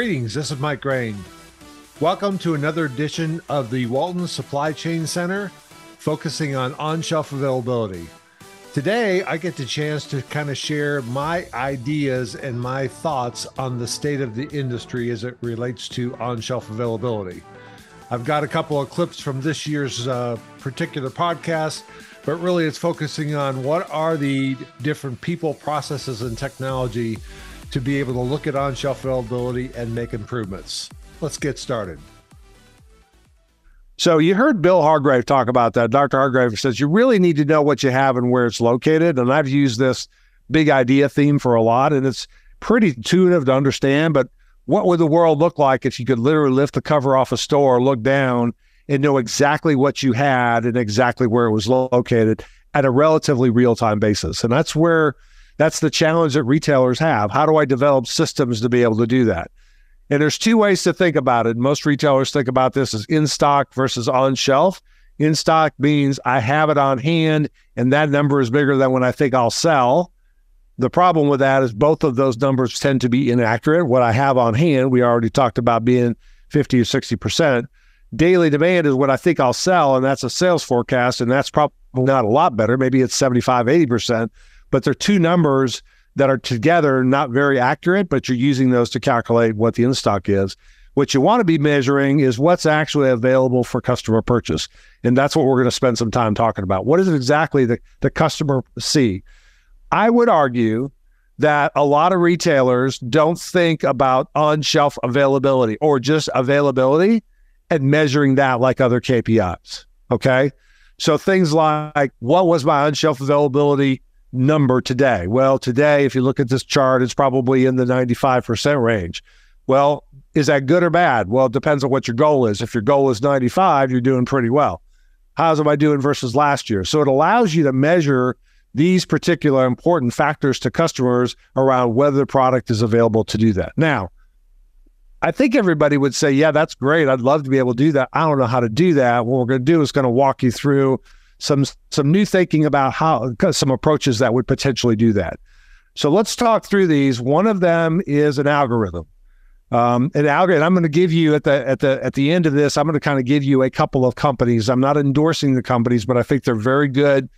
Greetings, this is Mike Graen. Welcome to another edition of the Walton Supply Chain Center, focusing on on shelf availability. Today, I get the chance to kind of share my ideas and my thoughts on the state of the industry as it relates to on shelf availability. I've got a couple of clips from this year's uh, particular podcast, but really it's focusing on what are the different people, processes, and technology to be able to look at on shelf availability and make improvements. Let's get started. So you heard Bill Hardgrave talk about that. Dr. Hardgrave says you really need to know what you have and where it's located. And I've used this big idea theme for a lot, and it's pretty intuitive to understand. But what would the world look like if you could literally lift the cover off a store, look down, and know exactly what you had and exactly where it was located at a relatively real time basis? And that's where that's the challenge that retailers have. How do I develop systems to be able to do that? And there's two ways to think about it. Most retailers think about this as in stock versus on shelf. In stock means I have it on hand and that number is bigger than what I think I'll sell. The problem with that is both of those numbers tend to be inaccurate. What I have on hand, we already talked about being 50 or 60%. Daily demand is what I think I'll sell, and that's a sales forecast, and that's probably not a lot better. Maybe it's 75, 80% but they're two numbers that are together not very accurate, but you're using those to calculate what the in stock is. What you want to be measuring is what's actually available for customer purchase. And that's what we're going to spend some time talking about. What is it exactly that the customer see? I would argue that a lot of retailers don't think about on shelf availability or just availability and measuring that like other KPIs. Okay. So things like what was my on shelf availability number today? Well, today, if you look at this chart, it's probably in the 95% range. Well, is that good or bad? Well, it depends on what your goal is. If your goal is 95, you're doing pretty well. How's am I doing versus last year? So it allows you to measure these particular important factors to customers around whether the product is available to do that. Now, I think everybody would say, yeah, that's great. I'd love to be able to do that. I don't know how to do that. What we're going to do is going to walk you through some some new thinking about how some approaches that would potentially do that. So let's talk through these. One of them is an algorithm. Um, an algorithm. I'm going to give you at the at the at the end of this. I'm going to kind of give you a couple of companies. I'm not endorsing the companies, but I think they're very good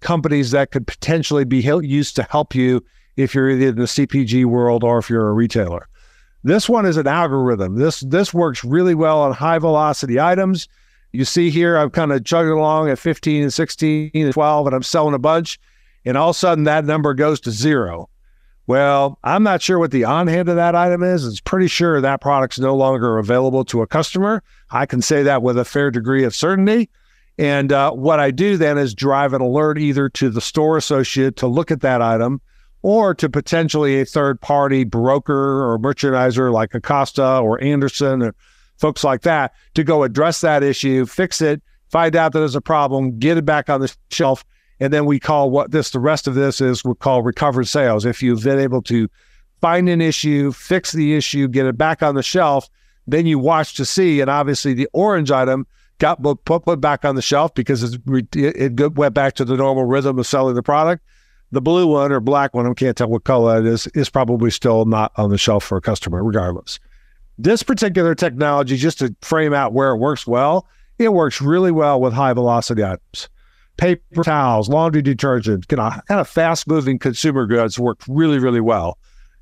companies that could potentially be used to help you if you're in the CPG world or if you're a retailer. This one is an algorithm. This this works really well on high velocity items. You see here, I'm kind of chugging along at 15 and 16 and 12, and I'm selling a bunch. And all of a sudden, that number goes to zero. Well, I'm not sure what the on hand of that item is. It's pretty sure that product's no longer available to a customer. I can say that with a fair degree of certainty. And uh, what I do then is drive an alert either to the store associate to look at that item or to potentially a third party broker or merchandiser like Acosta or Anderson or folks like that to go address that issue, fix it, find out that there's a problem, get it back on the shelf. And then we call what this, the rest of this is we call recovered sales. If you've been able to find an issue, fix the issue, get it back on the shelf, then you watch to see. And obviously, the orange item got put, put back on the shelf because it, it went back to the normal rhythm of selling the product. The blue one or black one, I can't tell what color it is, is probably still not on the shelf for a customer, regardless. This particular technology, just to frame out where it works well, it works really well with high velocity items. Paper towels, laundry detergent, kind of, fast moving consumer goods work really, really well.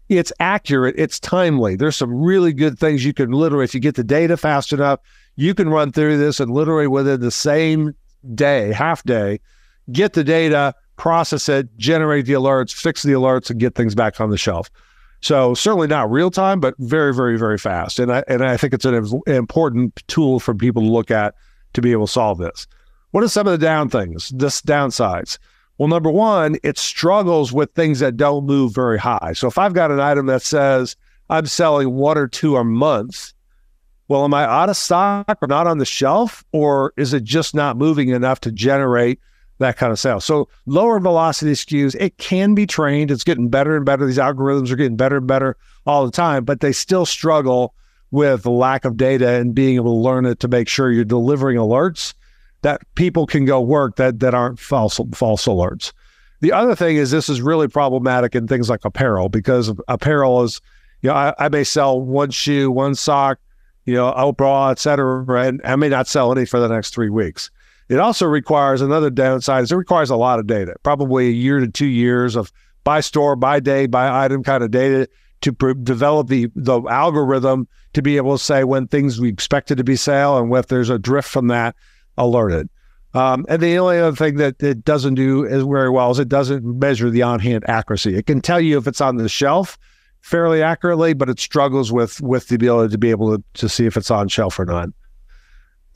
It's accurate, it's timely. There's some really good things you can literally, if you get the data fast enough, you can run through this and literally within the same day, half day, get the data, process it, generate the alerts, fix the alerts, and get things back on the shelf. So certainly not real time, but very, very, very fast. And I and I think it's an important tool for people to look at to be able to solve this. What are some of the down things? This downsides. Well, number one, it struggles with things that don't move very high. So if I've got an item that says I'm selling one or two a month, well, am I out of stock or not on the shelf, or is it just not moving enough to generate that kind of sale. So lower velocity SKUs, it can be trained. It's getting better and better. These algorithms are getting better and better all the time, but they still struggle with the lack of data and being able to learn it to make sure you're delivering alerts that people can go work that that aren't false false alerts. The other thing is this is really problematic in things like apparel because apparel is you know, I, I may sell one shoe, one sock, you know, a bra, et cetera, and I may not sell any for the next three weeks. It also requires another downside is it requires a lot of data, probably a year to two years of by store, by day, by item kind of data to pr- develop the the algorithm to be able to say when things we expected to be sale and if there's a drift from that, alerted. Um, and the only other thing that it doesn't do as very well is it doesn't measure the on-hand accuracy. It can tell you if it's on the shelf fairly accurately, but it struggles with with the ability to be able to, to see if it's on shelf or not.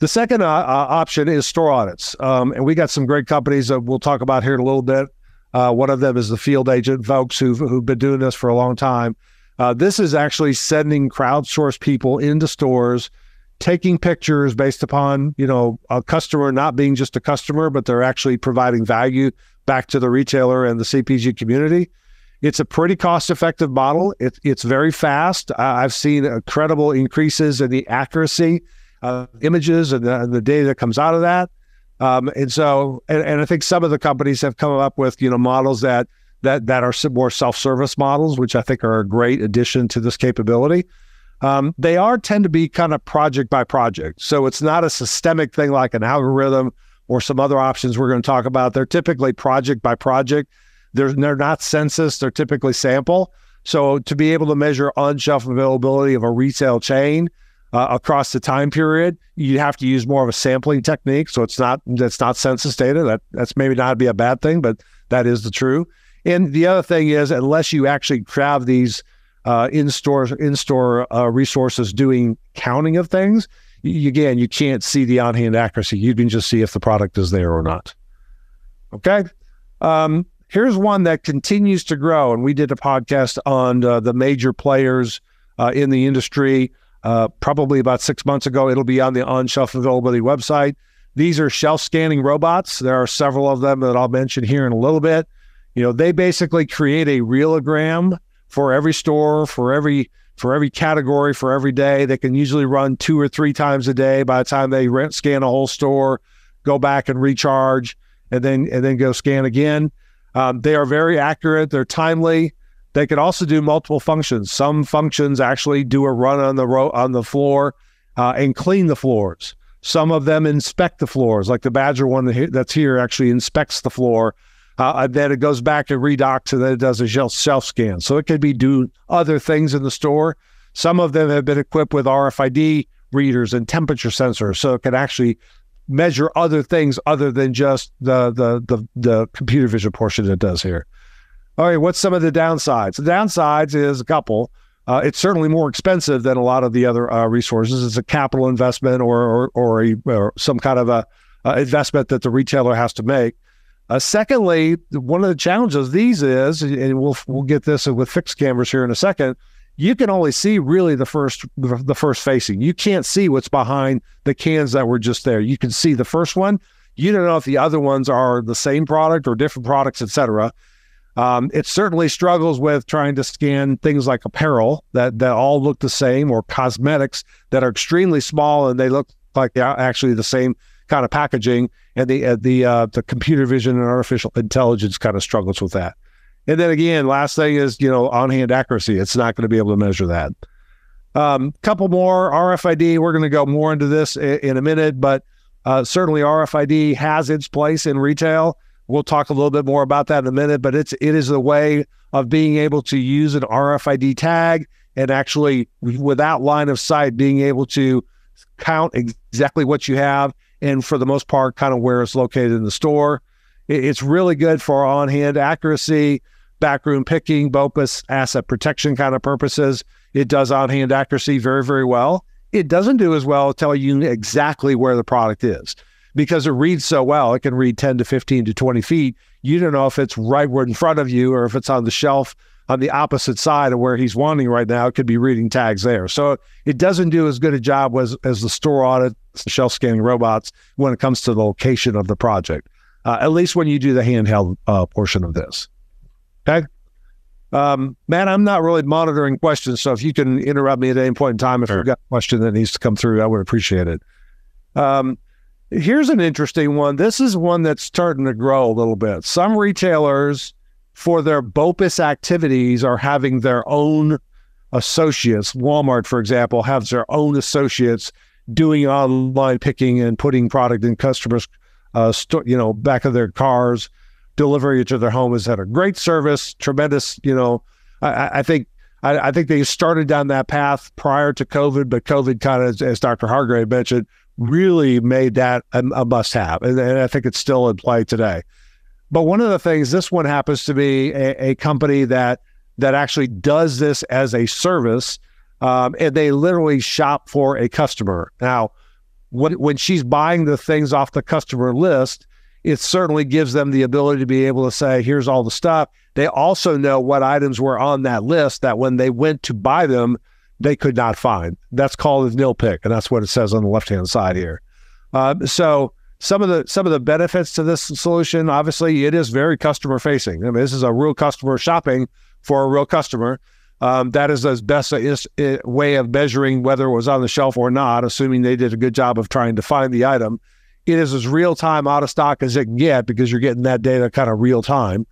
The second uh, uh, option is store audits, um, and we got some great companies that we'll talk about here in a little bit. Uh, one of them is the field agent folks who've, who've been doing this for a long time. Uh, this is actually sending crowdsourced people into stores, taking pictures based upon you know a customer not being just a customer, but they're actually providing value back to the retailer and the CPG community. It's a pretty cost-effective model. It, it's very fast. I've seen incredible increases in the accuracy of images and the, the data that comes out of that. Um, and so, and, and, I think some of the companies have come up with you know models that that that are more self-service models, which I think are a great addition to this capability. Um, they are tend to be kind of project by project, so it's not a systemic thing like an algorithm or some other options we're going to talk about. They're typically project by project. They're they're not census. They're typically sample. So to be able to measure on-shelf availability of a retail chain uh, across the time period, you have to use more of a sampling technique. So it's not that's not census data. That that's maybe not be a bad thing, but that is the true. And the other thing is, unless you actually have these uh, in-store in-store uh, resources doing counting of things, you, again, you can't see the on-hand accuracy. You can just see if the product is there or not. Okay. Um, here's one that continues to grow, and we did a podcast on uh, the major players uh, in the industry. Uh, probably about six months ago, it'll be on the on-shelf availability website. These are shelf scanning robots. There are several of them that I'll mention here in a little bit. You know, they basically create a realogram for every store, for every for every category, for every day. They can usually run two or three times a day. By the time they rent, scan a whole store, go back and recharge, and then and then go scan again. Um, they are very accurate. They're timely. They can also do multiple functions. Some functions actually do a run on the ro- on the floor uh, and clean the floors. Some of them inspect the floors, like the Badger one that's here actually inspects the floor uh, then it goes back and redocks and then it does a shelf scan. So it could be doing other things in the store. Some of them have been equipped with RFID readers and temperature sensors, so it can actually measure other things other than just the the the, the computer vision portion it does here. All right, what's some of the downsides? The downsides is a couple. Uh, it's certainly more expensive than a lot of the other uh, resources. It's a capital investment or or, or, a, or some kind of a uh, investment that the retailer has to make. Uh, secondly, one of the challenges of these is, and we'll we'll get this with fixed cameras here in a second. You can only see really the first the first facing. You can't see what's behind the cans that were just there. You can see the first one. You don't know if the other ones are the same product or different products, etc. Um, it certainly struggles with trying to scan things like apparel that that all look the same or cosmetics that are extremely small and they look like they're actually the same kind of packaging, and the uh, the uh, the computer vision and artificial intelligence kind of struggles with that. And then again, last thing is you know on hand accuracy. It's not going to be able to measure that. Um, couple more RFID. We're going to go more into this in, in a minute, but uh, certainly RFID has its place in retail. We'll talk a little bit more about that in a minute, but it's it is a way of being able to use an RFID tag and actually, without line of sight, being able to count exactly what you have and for the most part, kind of where it's located in the store. It's really good for on hand accuracy, backroom picking, BOPUS, asset protection kind of purposes. It does on hand accuracy very, very well. It doesn't do as well telling you exactly where the product is because it reads so well. It can read 10 to 15 to 20 feet. You don't know if it's right in front of you or if it's on the shelf on the opposite side of where he's wanting right now. It could be reading tags there. So it doesn't do as good a job as, as the store audit the shelf scanning robots when it comes to the location of the project, uh, at least when you do the handheld uh, portion of this. Okay. Um, man, I'm not really monitoring questions. So if you can interrupt me at any point in time, if sure. you've got a question that needs to come through, I would appreciate it. Um, here's an interesting one. This is one that's starting to grow a little bit. Some retailers, for their BOPUS activities, are having their own associates. Walmart, for example, has their own associates doing online picking and putting product in customers' uh, you know back of their cars, delivering it to their home. Has had a great service, tremendous. You know, I, I think I, I, think they started down that path prior to COVID, but COVID kind of, as Dr. Hardgrave mentioned, really made that a, a must have. And, and, I think it's still in play today. But one of the things, this one happens to be a, a company that that actually does this as a service, um, and they literally shop for a customer. Now, when when she's buying the things off the customer list, it certainly gives them the ability to be able to say, "Here's all the stuff." They also know what items were on that list that when they went to buy them, they could not find. That's called a nil pick, and that's what it says on the left hand side here. Uh, so some of the some of the benefits to this solution, obviously, it is very customer facing. I mean, this is a real customer shopping for a real customer. Um, that is the best is, way of measuring whether it was on the shelf or not, assuming they did a good job of trying to find the item. It is as real time out of stock as it can get because you're getting that data kind of real time.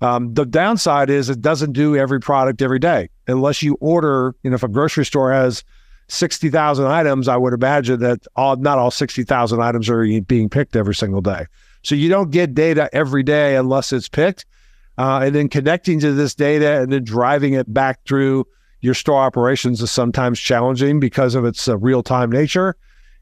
Um, the downside is it doesn't do every product every day unless you order. You know, if a grocery store has sixty thousand items, I would imagine that all not all sixty thousand items are being picked every single day. So you don't get data every day unless it's picked, uh, and then connecting to this data and then driving it back through your store operations is sometimes challenging because of its uh, real time nature.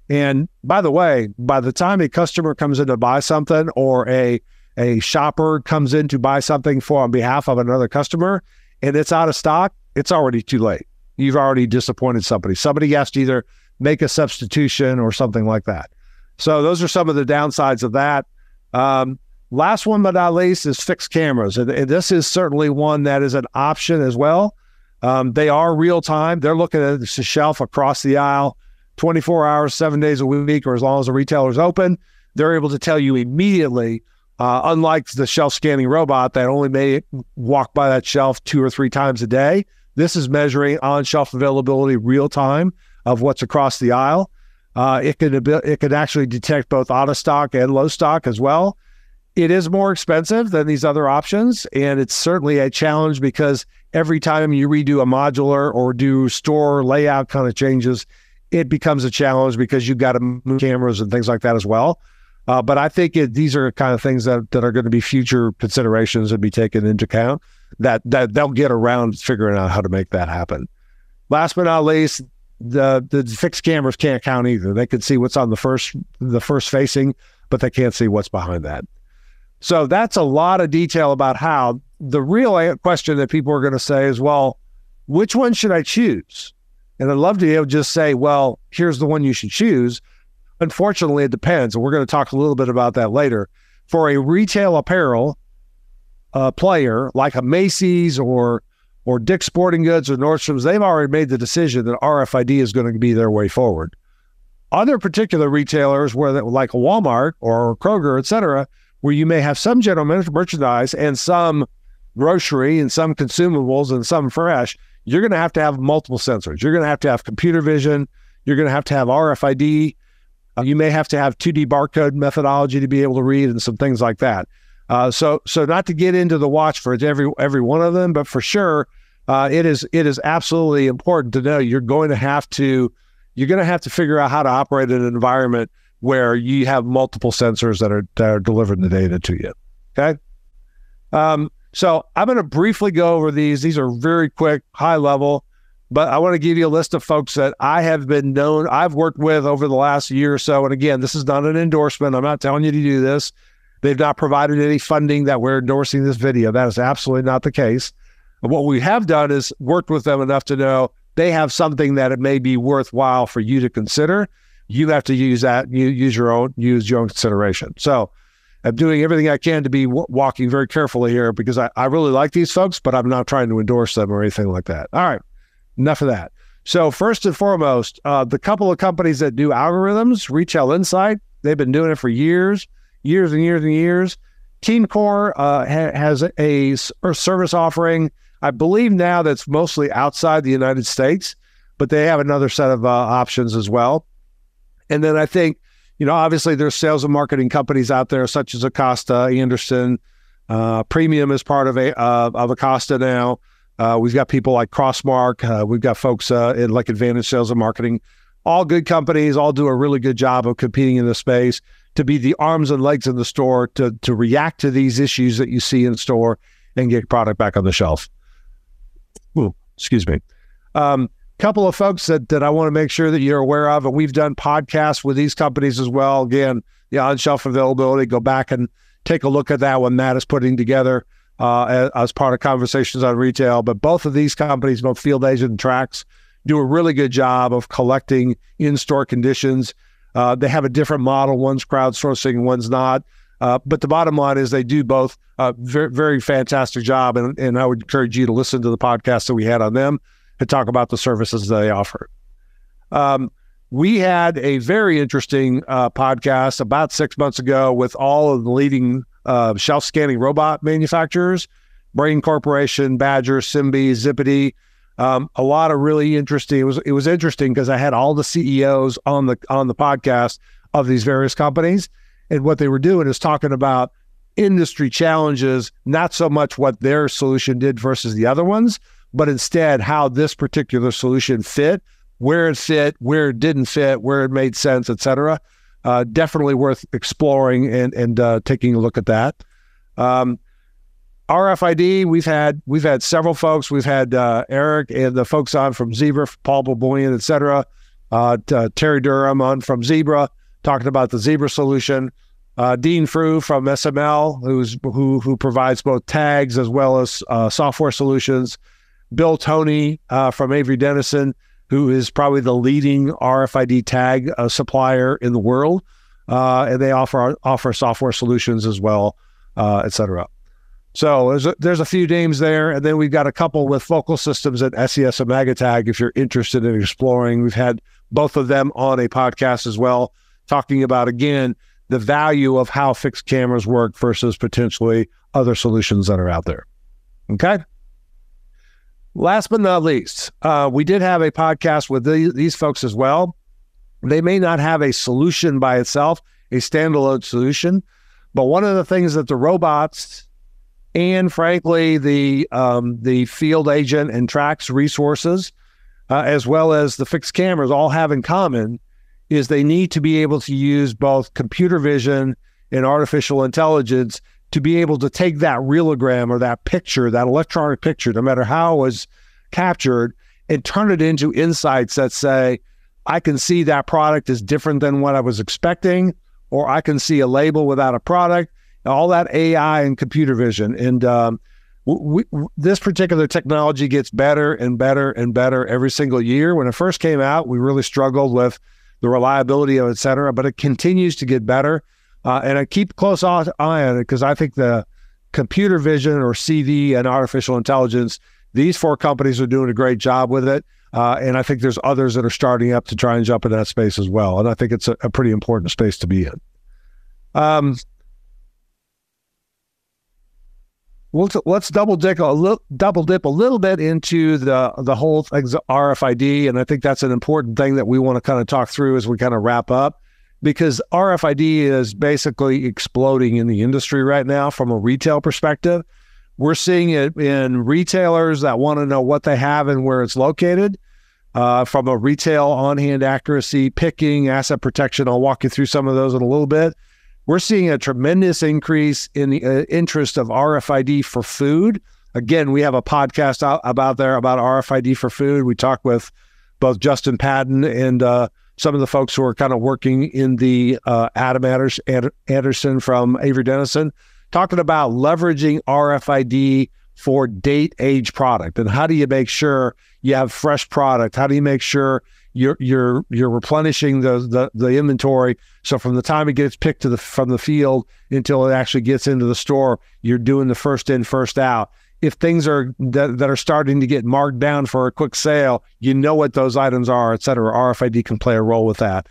And by the way, by the time a customer comes in to buy something or a a shopper comes in to buy something for on behalf of another customer and it's out of stock, it's already too late. You've already disappointed somebody. Somebody has to either make a substitution or something like that. So those are some of the downsides of that. Um, last one but not least is fixed cameras. And, this is certainly one that is an option as well. Um, they are real time. They're looking at the shelf across the aisle 24 hours, seven days a week, or as long as the retailer is open. They're able to tell you immediately uh, unlike the shelf scanning robot that only may walk by that shelf two or three times a day, this is measuring on shelf availability real time of what's across the aisle. Uh, it can it can actually detect both out of stock and low stock as well. It is more expensive than these other options, and it's certainly a challenge because every time you redo a modular or do store layout kind of changes, it becomes a challenge because you've got to move cameras and things like that as well. Uh, but I think it, these are kind of things that, that are going to be future considerations and be taken into account that, that they'll get around figuring out how to make that happen. Last but not least, the the fixed cameras can't count either. They can see what's on the first the first facing, but they can't see what's behind that. So that's a lot of detail about how the real question that people are going to say is, well, which one should I choose? And I'd love to be able to just say, well, here's the one you should choose. Unfortunately, it depends. And we're going to talk a little bit about that later. For a retail apparel uh, player like a Macy's or or Dick's Sporting Goods or Nordstrom's, they've already made the decision that RFID is going to be their way forward. Other particular retailers, where like a Walmart or Kroger, et cetera, where you may have some general merchandise and some grocery and some consumables and some fresh, you're going to have to have multiple sensors. You're going to have to have computer vision. You're going to have to have RFID. Uh, you may have to have 2D barcode methodology to be able to read and some things like that. Uh, so, so not to get into the watch for every every one of them, but for sure, uh, it is it is absolutely important to know you're going to have to you're going to have to figure out how to operate in an environment where you have multiple sensors that are that are delivering the data to you. Okay. Um, so I'm going to briefly go over these. These are very quick, high level. But I want to give you a list of folks that I have been known, I've worked with over the last year or so. And again, this is not an endorsement. I'm not telling you to do this. They've not provided any funding that we're endorsing this video. That is absolutely not the case. But what we have done is worked with them enough to know they have something that it may be worthwhile for you to consider. You have to use that. You use your own use your own consideration. So I'm doing everything I can to be w- walking very carefully here because I, I really like these folks, but I'm not trying to endorse them or anything like that. All right. Enough of that. So first and foremost, uh, the couple of companies that do algorithms, Retail Insight, they've been doing it for years, years and years and years. TeamCore uh, ha- has a, a service offering, I believe now that's mostly outside the United States, but they have another set of uh, options as well. And then I think, you know, obviously there's sales and marketing companies out there such as Acosta, Anderson, uh, Premium is part of a, of Acosta now. Uh, we've got people like Crossmark. Uh, we've got folks uh, in like Advantage Sales and Marketing. All good companies, all do a really good job of competing in the space to be the arms and legs in the store to to react to these issues that you see in store and get product back on the shelf. Ooh, excuse me. Um, couple of folks that, that I want to make sure that you're aware of, and we've done podcasts with these companies as well. Again, the on shelf availability, go back and take a look at that one Matt is putting together uh, as, part of conversations on retail. But both of these companies, both Field Agent and Trax, do a really good job of collecting in store conditions. Uh, they have a different model. One's crowdsourcing, one's not. Uh, but the bottom line is they do both a very, very fantastic job. And, and I would encourage you to listen to the podcast that we had on them to talk about the services they offer. Um, we had a very interesting uh, podcast about six months ago with all of the leading uh, shelf scanning robot manufacturers Brain Corporation, Badger, Simbe, Zippedi. Um, a lot of really interesting. It was it was interesting because I had all the CEOs on the on the podcast of these various companies, and what they were doing is talking about industry challenges, not so much what their solution did versus the other ones, but instead how this particular solution fit, where it fit, where it didn't fit, where it made sense, et cetera. Uh, definitely worth exploring and and uh, taking a look at that. Um, RFID, we've had we've had several folks. We've had uh, Eric and the folks on from Zebra, Paul Boboyan, et cetera. Uh, uh, Terry Durham on from Zebra, talking about the Zebra solution. Uh, Dean Frew from SML, who's who who provides both tags as well as uh, software solutions. Bill Tony uh, from Avery Dennison, who is probably the leading RFID tag uh, supplier in the world, uh, and they offer offer software solutions as well, uh, et cetera. So there's a, there's a few names there, and then we've got a couple with focal systems at SES-imagotag. If you're interested in exploring, we've had both of them on a podcast as well, talking about again the value of how fixed cameras work versus potentially other solutions that are out there. Okay. Last but not least, uh, we did have a podcast with the, these folks as well. They may not have a solution by itself, a standalone solution, but one of the things that the robots and frankly the um, the field agent and Trax resources, uh, as well as the fixed cameras, all have in common is they need to be able to use both computer vision and artificial intelligence to be able to take that realogram or that picture, that electronic picture, no matter how it was captured, and turn it into insights that say, I can see that product is different than what I was expecting, or I can see a label without a product, all that AI and computer vision. And um, we, this particular technology gets better and better and better every single year. When it first came out, we really struggled with the reliability of it, et cetera, but it continues to get better. Uh, and I keep close eye on it because I think the computer vision or CV and artificial intelligence, these four companies are doing a great job with it. Uh, and I think there's others that are starting up to try and jump in that space as well. And I think it's a, a pretty important space to be in. Um, we'll t- let's double dip a little, double dip a little bit into the the whole RFID, and I think that's an important thing that we want to kind of talk through as we kind of wrap up because RFID is basically exploding in the industry right now from a retail perspective. We're seeing it in retailers that want to know what they have and where it's located. Uh, from a retail on hand accuracy, picking, asset protection. I'll walk you through some of those in a little bit. We're seeing a tremendous increase in the uh, interest of RFID for food. Again, we have a podcast out about there about RFID for food. We talk with both Justin Patton and uh, some of the folks who are kind of working in the uh, Adam Anderson from Avery Dennison, talking about leveraging RFID for date age product. And how do you make sure you have fresh product? How do you make sure you're you're you're replenishing the, the the inventory? So from the time it gets picked to the from the field until it actually gets into the store, you're doing the first in first out if things are that, that are starting to get marked down for a quick sale, you know what those items are, et cetera. RFID can play a role with that.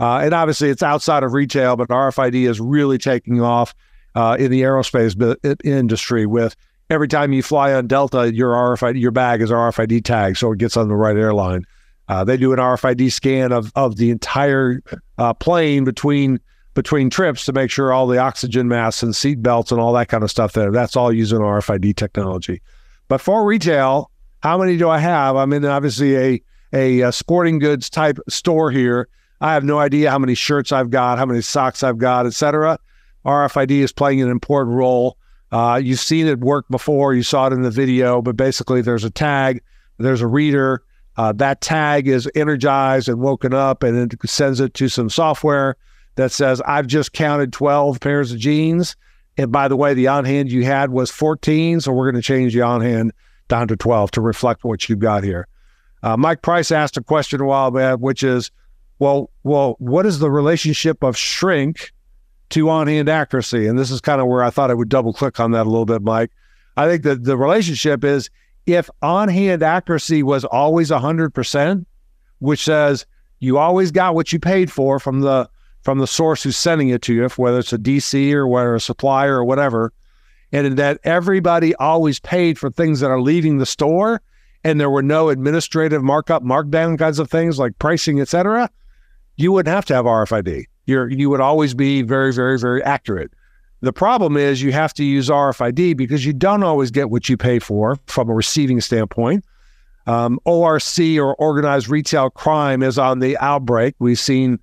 Uh, and obviously, it's outside of retail, but RFID is really taking off uh, in the aerospace industry. With every time you fly on Delta, your RFID, your bag is RFID tag, so it gets on the right airline. Uh, they do an RFID scan of of the entire uh, plane between between trips to make sure all the oxygen masks and seat belts and all that kind of stuff there. That's all using RFID technology. But for retail, how many do I have? I'm in obviously a, a, a sporting goods type store here. I have no idea how many shirts I've got, how many socks I've got, etc. RFID is playing an important role. Uh, you've seen it work before. You saw it in the video, but basically, there's a tag, there's a reader. Uh, that tag is energized and woken up, and it sends it to some software that says, "I've just counted 12 pairs of jeans." And by the way, the on hand you had was 14, so we're going to change the on hand down to 12 to reflect what you've got here. Uh, Mike Price asked a question a while back, which is, well, well, what is the relationship of shrink to on hand accuracy? And this is kind of where I thought I would double click on that a little bit, Mike. I think that the relationship is if on hand accuracy was always 100%, which says you always got what you paid for from the from the source who's sending it to you, whether it's a DC or whether a supplier or whatever, and that everybody always paid for things that are leaving the store and there were no administrative markup, markdown kinds of things like pricing, et cetera, you wouldn't have to have RFID. You're, you would always be very, very, very accurate. The problem is you have to use RFID because you don't always get what you pay for from a receiving standpoint. Um, ORC or organized retail crime is on the outbreak. We've seen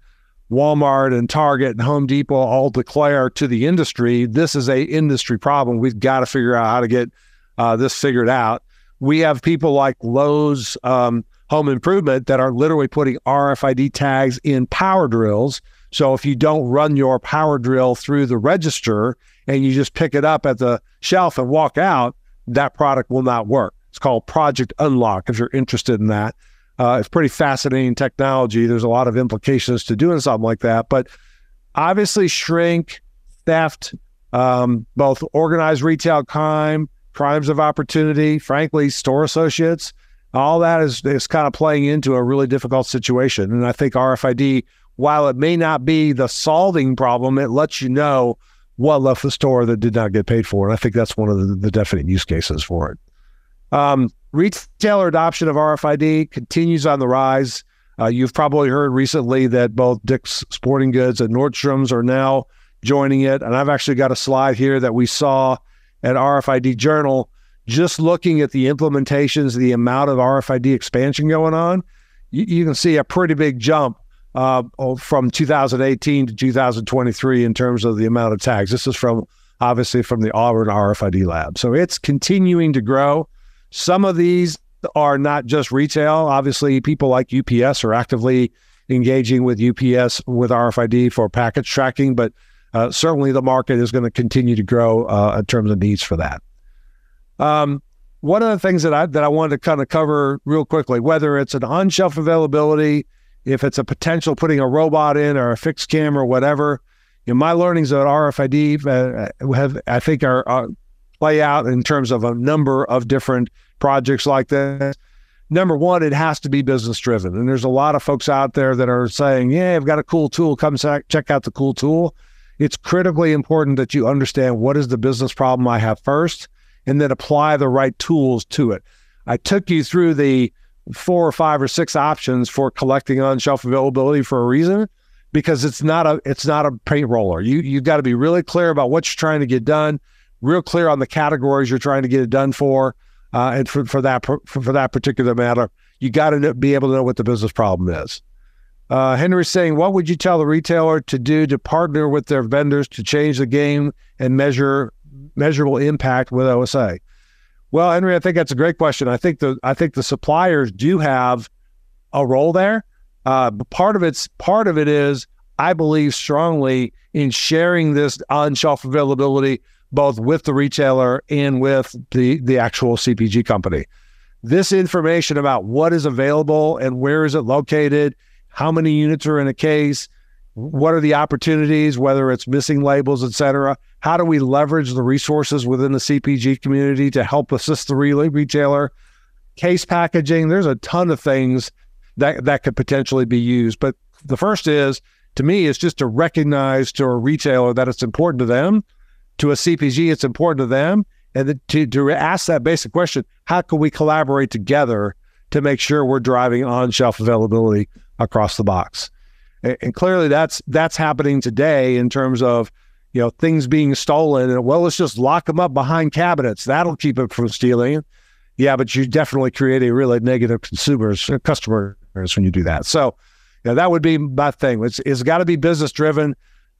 Walmart and Target and Home Depot all declare to the industry this is a industry problem. We've got to figure out how to get uh, this figured out. We have people like Lowe's um, Home Improvement that are literally putting RFID tags in power drills. So if you don't run your power drill through the register and you just pick it up at the shelf and walk out, that product will not work. It's called Project Unlock if you're interested in that. Uh, it's pretty fascinating technology. There's a lot of implications to doing something like that. But obviously, shrink, theft, um, both organized retail crime, crimes of opportunity, frankly, store associates, all that is, is kind of playing into a really difficult situation. And I think RFID, while it may not be the solving problem, it lets you know what left the store that did not get paid for. And I think that's one of the, the definite use cases for it. Um, retailer adoption of RFID continues on the rise. Uh, you've probably heard recently that both Dick's Sporting Goods and Nordstrom's are now joining it. And I've actually got a slide here that we saw at RFID Journal, just looking at the implementations, the amount of RFID expansion going on. You, you can see a pretty big jump uh, from 2018 to 2023 in terms of the amount of tags. This is from obviously from the Auburn RFID lab. So it's continuing to grow. Some of these are not just retail. Obviously, people like UPS are actively engaging with UPS with RFID for package tracking, but uh, certainly the market is going to continue to grow uh, in terms of needs for that. Um, one of the things that I that I wanted to kind of cover real quickly, whether it's an on-shelf availability, if it's a potential putting a robot in or a fixed camera, or whatever, you know, my learnings at RFID uh, have I think are, are play out in terms of a number of different projects like this. Number one, it has to be business driven. And there's a lot of folks out there that are saying, yeah, I've got a cool tool. Come check out the cool tool. It's critically important that you understand what is the business problem I have first and then apply the right tools to it. I took you through the four or five or six options for collecting on shelf availability for a reason because it's not a it's not a paint roller. You you've got to be really clear about what you're trying to get done, real clear on the categories you're trying to get it done for, uh, and for, for that for, for that particular matter, you got to be able to know what the business problem is. Uh, Henry's saying, what would you tell the retailer to do to partner with their vendors to change the game and measure measurable impact with OSA? Well, Henry, I think that's a great question. I think the I think the suppliers do have a role there. Uh, but part of it's part of it is I believe strongly in sharing this on shelf availability both with the retailer and with the, the actual CPG company. This information about what is available and where is it located, how many units are in a case, what are the opportunities, whether it's missing labels, et cetera. How do we leverage the resources within the CPG community to help assist the retailer? Case packaging, there's a ton of things that, that could potentially be used. But the first is, to me, is just to recognize to a retailer that it's important to them to a CPG, it's important to them. And to, to ask that basic question, how can we collaborate together to make sure we're driving on shelf availability across the box? And, and clearly that's that's happening today in terms of you know things being stolen and well let's just lock them up behind cabinets that'll keep it from stealing Yeah, but you definitely create a really negative consumers uh, customers when you do that. So, yeah, that would be my thing. It's it's got to be business driven.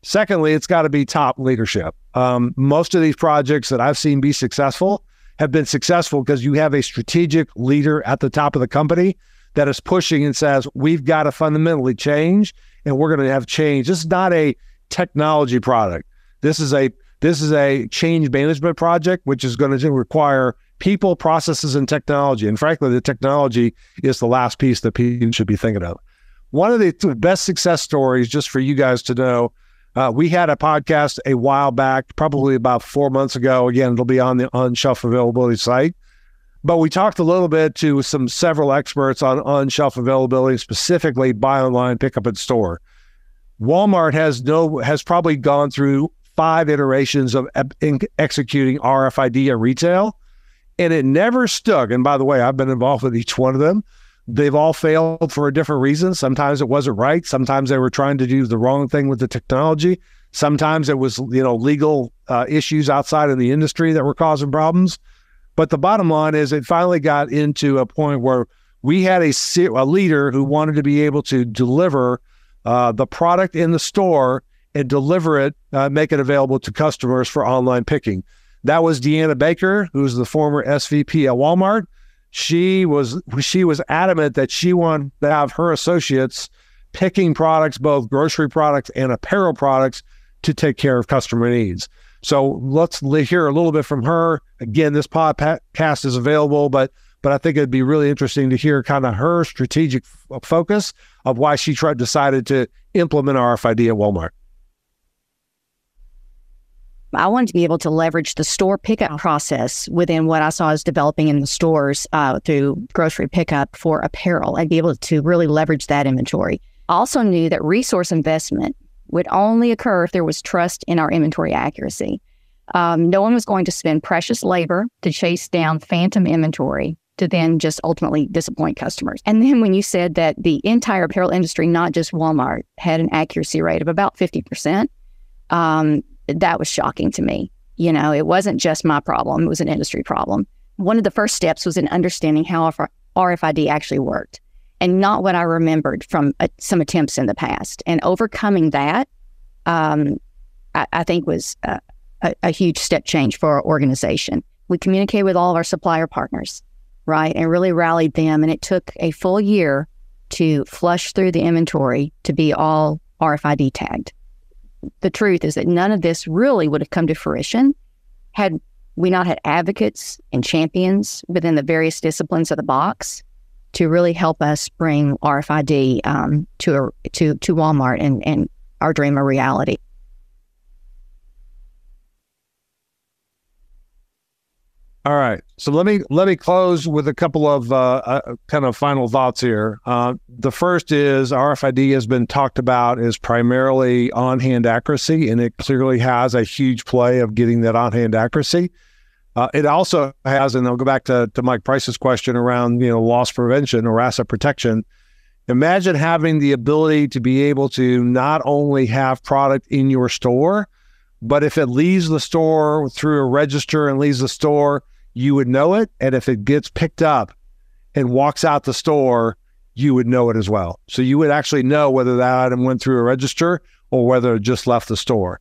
Secondly, it's got to be top leadership. Um, most of these projects that I've seen be successful have been successful because you have a strategic leader at the top of the company that is pushing and says, we've got to fundamentally change and we're going to have change. This is not a technology product. This is a this is a change management project, which is going to require people, processes, and technology. And frankly, the technology is the last piece that people should be thinking of. One of the best success stories, just for you guys to know, uh, we had a podcast a while back, probably about four months ago. Again, it'll be on the on shelf availability site. But we talked a little bit to some several experts on on shelf availability, specifically buy online, pick up in store. Walmart has no has probably gone through five iterations of executing RFID at retail, and it never stuck. And by the way, I've been involved with each one of them. They've all failed for a different reason. Sometimes it wasn't right. Sometimes they were trying to do the wrong thing with the technology. Sometimes it was, you know, legal uh, issues outside of the industry that were causing problems. But the bottom line is, it finally got into a point where we had a, a leader who wanted to be able to deliver uh, the product in the store and deliver it, uh, make it available to customers for online picking. That was Deanna Baker, who's the former SVP at Walmart she was she was adamant that she wanted to have her associates picking products, both grocery products and apparel products, to take care of customer needs. So let's hear a little bit from her. Again, this podcast is available, but but I think it'd be really interesting to hear kind of her strategic f- focus of why she tried decided to implement RFID at Walmart. I wanted to be able to leverage the store pickup process within what I saw as developing in the stores uh, through grocery pickup for apparel and be able to really leverage that inventory. I also knew that resource investment would only occur if there was trust in our inventory accuracy. Um, no one was going to spend precious labor to chase down phantom inventory to then just ultimately disappoint customers. And then when you said that the entire apparel industry, not just Walmart, had an accuracy rate of about 50%, um, that was shocking to me. You know, it wasn't just my problem, it was an industry problem. One of the first steps was in understanding how RFID actually worked and not what I remembered from uh, some attempts in the past. And overcoming that, um, I, I, think was a, a, a huge step change for our organization. We communicated with all of our supplier partners, right, and really rallied them. And it took a full year to flush through the inventory to be all RFID tagged the truth is that none of this really would have come to fruition had we not had advocates and champions within the various disciplines of the box to really help us bring RFID um, to a, to to Walmart and and our dream a reality. All right. So let me let me close with a couple of uh, uh, kind of final thoughts here. Uh, the first is RFID has been talked about as primarily on hand accuracy, and it clearly has a huge play of getting that on hand accuracy. Uh, it also has, and I'll go back to, to Mike Price's question around you know loss prevention or asset protection. Imagine having the ability to be able to not only have product in your store, but if it leaves the store through a register and leaves the store you would know it. And if it gets picked up and walks out the store, you would know it as well. So you would actually know whether that item went through a register or whether it just left the store.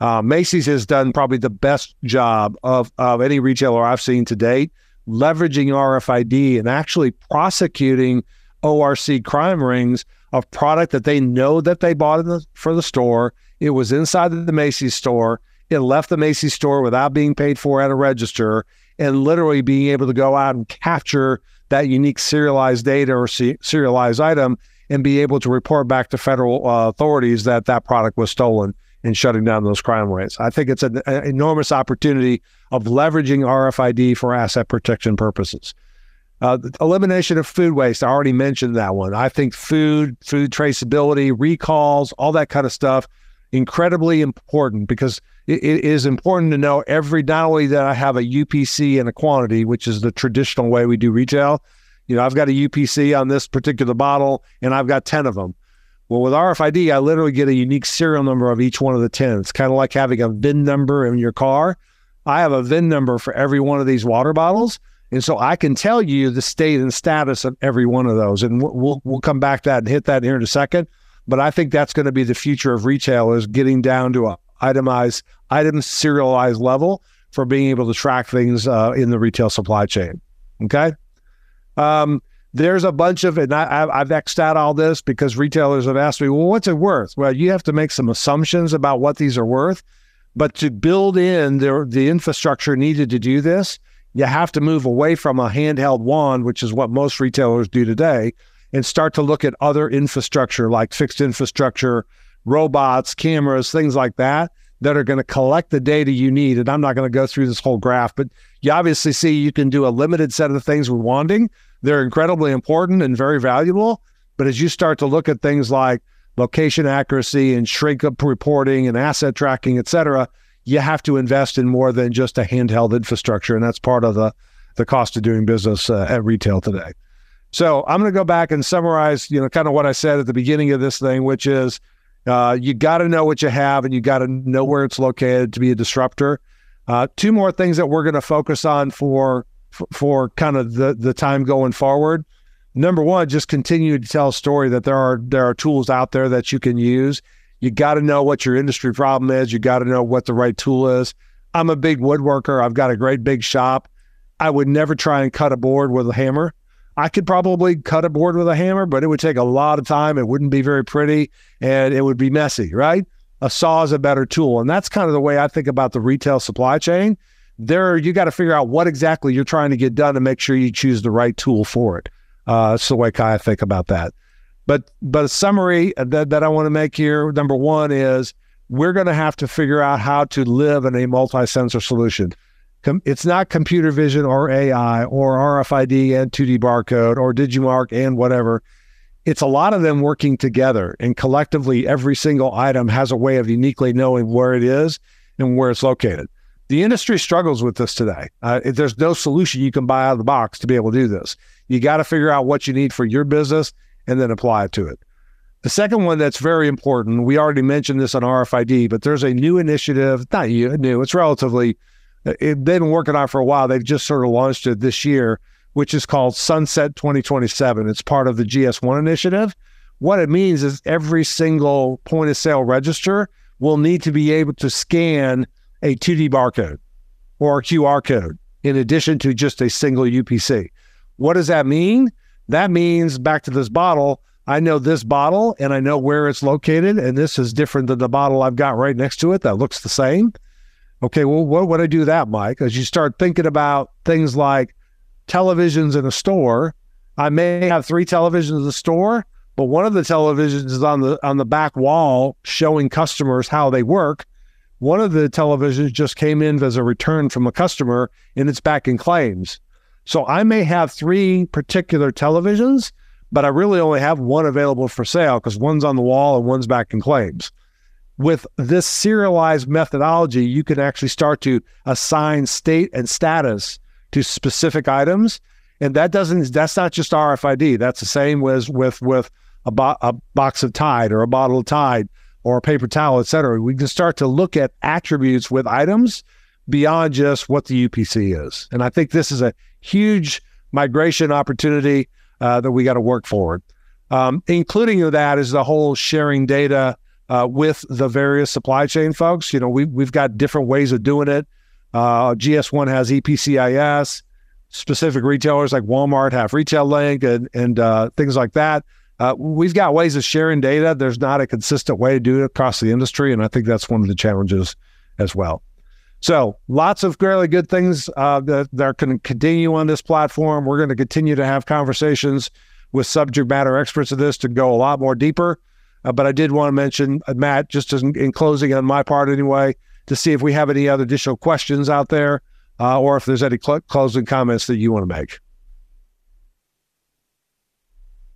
Uh, Macy's has done probably the best job of, of any retailer I've seen to date, leveraging RFID and actually prosecuting ORC crime rings of product that they know that they bought the, for the store. It was inside the Macy's store. It left the Macy's store without being paid for at a register and literally being able to go out and capture that unique serialized data or serialized item and be able to report back to federal uh, authorities that that product was stolen and shutting down those crime rates. I think it's an, an enormous opportunity of leveraging RFID for asset protection purposes. Uh, elimination of food waste. I already mentioned that one. I think food, food traceability, recalls, all that kind of stuff, incredibly important because it, it is important to know every not only that I have a UPC and a quantity, which is the traditional way we do retail. You know, I've got a UPC on this particular bottle, and I've got ten of them. Well, with RFID, I literally get a unique serial number of each one of the 10. It's kind of like having a VIN number in your car. I have a VIN number for every one of these water bottles. And so I can tell you the state and status of every one of those. And we'll, we'll come back to that and hit that here in a second. But I think that's going to be the future of retail is getting down to a itemized, item serialized level for being able to track things uh, in the retail supply chain. Okay. Um, there's a bunch of, and I, I've X'd out all this because retailers have asked me, well, what's it worth? Well, you have to make some assumptions about what these are worth. But to build in the, the infrastructure needed to do this, you have to move away from a handheld wand, which is what most retailers do today, and start to look at other infrastructure like fixed infrastructure, robots, cameras, things like that, that are going to collect the data you need. And I'm not going to go through this whole graph, but you obviously see you can do a limited set of the things with wanding. They're incredibly important and very valuable. But as you start to look at things like location accuracy and shrink up reporting and asset tracking, et cetera, you have to invest in more than just a handheld infrastructure. And that's part of the, the cost of doing business uh, at retail today. So I'm going to go back and summarize, you know, kind of what I said at the beginning of this thing, which is uh, you got to know what you have and you got to know where it's located to be a disruptor. Uh, two more things that we're going to focus on for, for kind of the the time going forward. Number one, just continue to tell a story that there are there are tools out there that you can use. You got to know what your industry problem is. You got to know what the right tool is. I'm a big woodworker. I've got a great big shop. I would never try and cut a board with a hammer. I could probably cut a board with a hammer, but it would take a lot of time. It wouldn't be very pretty and it would be messy, right? A saw is a better tool. And that's kind of the way I think about the retail supply chain. There, you got to figure out what exactly you're trying to get done and make sure you choose the right tool for it. Uh, that's the way I think about that. But but a summary that, that I want to make here, number one is we're going to have to figure out how to live in a multi-sensor solution. Com- it's not computer vision or AI or RFID and 2D barcode or Digimarc and whatever. It's a lot of them working together and collectively every single item has a way of uniquely knowing where it is and where it's located. The industry struggles with this today. Uh, there's no solution you can buy out of the box to be able to do this. You got to figure out what you need for your business and then apply it to it. The second one that's very important, we already mentioned this on RFID, but there's a new initiative, not new, it's relatively, it, been working on for a while. They've just sort of launched it this year, which is called Sunset 2027. It's part of the GS1 initiative. What it means is every single point of sale register will need to be able to scan a 2D barcode or a QR code in addition to just a single UPC. What does that mean? That means back to this bottle, I know this bottle and I know where it's located, and this is different than the bottle I've got right next to it that looks the same. Okay, well, what would I do that, Mike? As you start thinking about things like televisions in a store, I may have three televisions in the store, but one of the televisions is on the on the back wall showing customers how they work. One of the televisions just came in as a return from a customer and it's back in claims. So I may have three particular televisions, but I really only have one available for sale because one's on the wall and one's back in claims. With this serialized methodology, you can actually start to assign state and status to specific items. And that doesn't, that's not just RFID. That's the same as with, with a, bo- a box of Tide or a bottle of Tide or a paper towel, et cetera. We can start to look at attributes with items beyond just what the UPC is. And I think this is a huge migration opportunity uh, that we got to work forward. Um, including that is the whole sharing data uh, with the various supply chain folks. You know, we, we've got different ways of doing it. Uh, GS1 has EPCIS. Specific retailers like Walmart have Retail Link and, and uh, things like that. Uh, we've got ways of sharing data. There's not a consistent way to do it across the industry. And I think that's one of the challenges as well. So lots of really good things uh, that, that are going to continue on this platform. We're going to continue to have conversations with subject matter experts of this to go a lot more deeper. Uh, but I did want to mention, uh, Matt, just in, in, closing on my part anyway, to see if we have any other additional questions out there uh, or if there's any cl- closing comments that you want to make.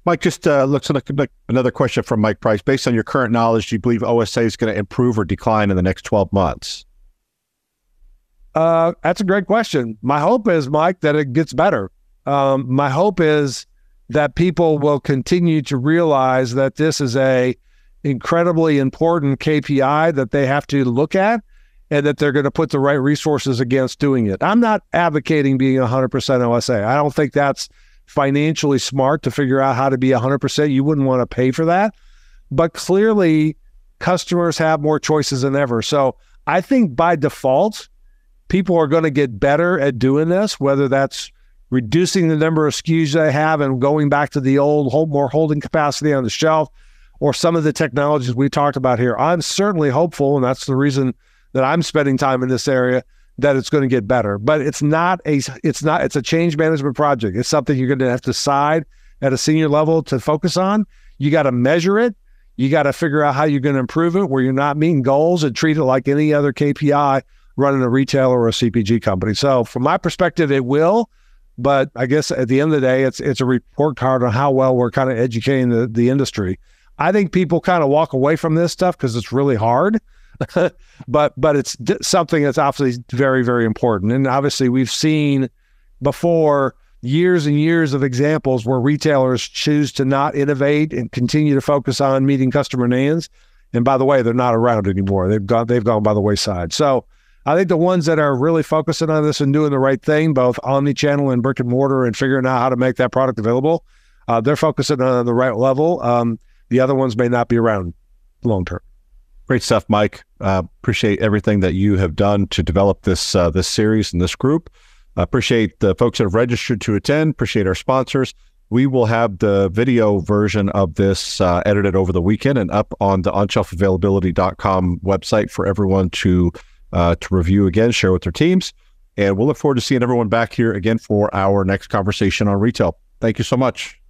Mike, just uh, looks like another question from Mike Price. Based on your current knowledge, do you believe OSA is going to improve or decline in the next 12 months? Uh, that's a great question. My hope is, Mike, that it gets better. Um, my hope is that people will continue to realize that this is a incredibly important KPI that they have to look at, and that they're going to put the right resources against doing it. I'm not advocating being 100% OSA. I don't think that's financially smart to figure out how to be 100%. You wouldn't want to pay for that. But clearly, customers have more choices than ever. So I think by default, people are going to get better at doing this, whether that's reducing the number of SKUs they have and going back to the old hold more holding capacity on the shelf or some of the technologies we talked about here. I'm certainly hopeful, and that's the reason that I'm spending time in this area that it's going to get better. But it's not a it's not it's a change management project. It's something you're going to have to decide at a senior level to focus on. You got to measure it. You got to figure out how you're going to improve it where you're not meeting goals and treat it like any other KPI running a retailer or a CPG company. So from my perspective, it will. But I guess at the end of the day, it's it's a report card on how well we're kind of educating the, the industry. I think people kind of walk away from this stuff because it's really hard. but but it's something that's obviously very very important. And obviously we've seen before years and years of examples where retailers choose to not innovate and continue to focus on meeting customer needs. And by the way, they're not around anymore. They've gone they've gone by the wayside. So I think the ones that are really focusing on this and doing the right thing, both omni-channel and brick and mortar, and figuring out how to make that product available, uh, they're focusing on the right level. Um, the other ones may not be around long term. Great stuff, Mike. Uh, appreciate everything that you have done to develop this uh, this series and this group. Appreciate the folks that have registered to attend. Appreciate our sponsors. We will have the video version of this uh, edited over the weekend and up on the onshelfavailability.com website for everyone to uh, to review again, share with their teams. And we'll look forward to seeing everyone back here again for our next conversation on retail. Thank you so much.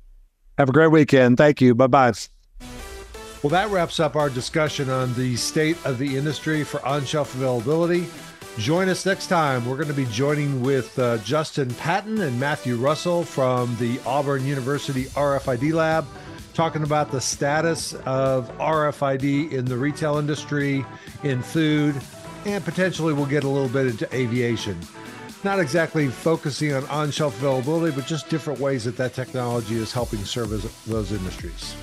Have a great weekend. Thank you. Bye bye. Well, that wraps up our discussion on the state of the industry for on shelf availability. Join us next time. We're going to be joining with uh, Justin Patton and Matthew Russell from the Auburn University RFID Lab, talking about the status of RFID in the retail industry, in food, and potentially we'll get a little bit into aviation. Not exactly focusing on on shelf availability, but just different ways that that technology is helping serve those industries.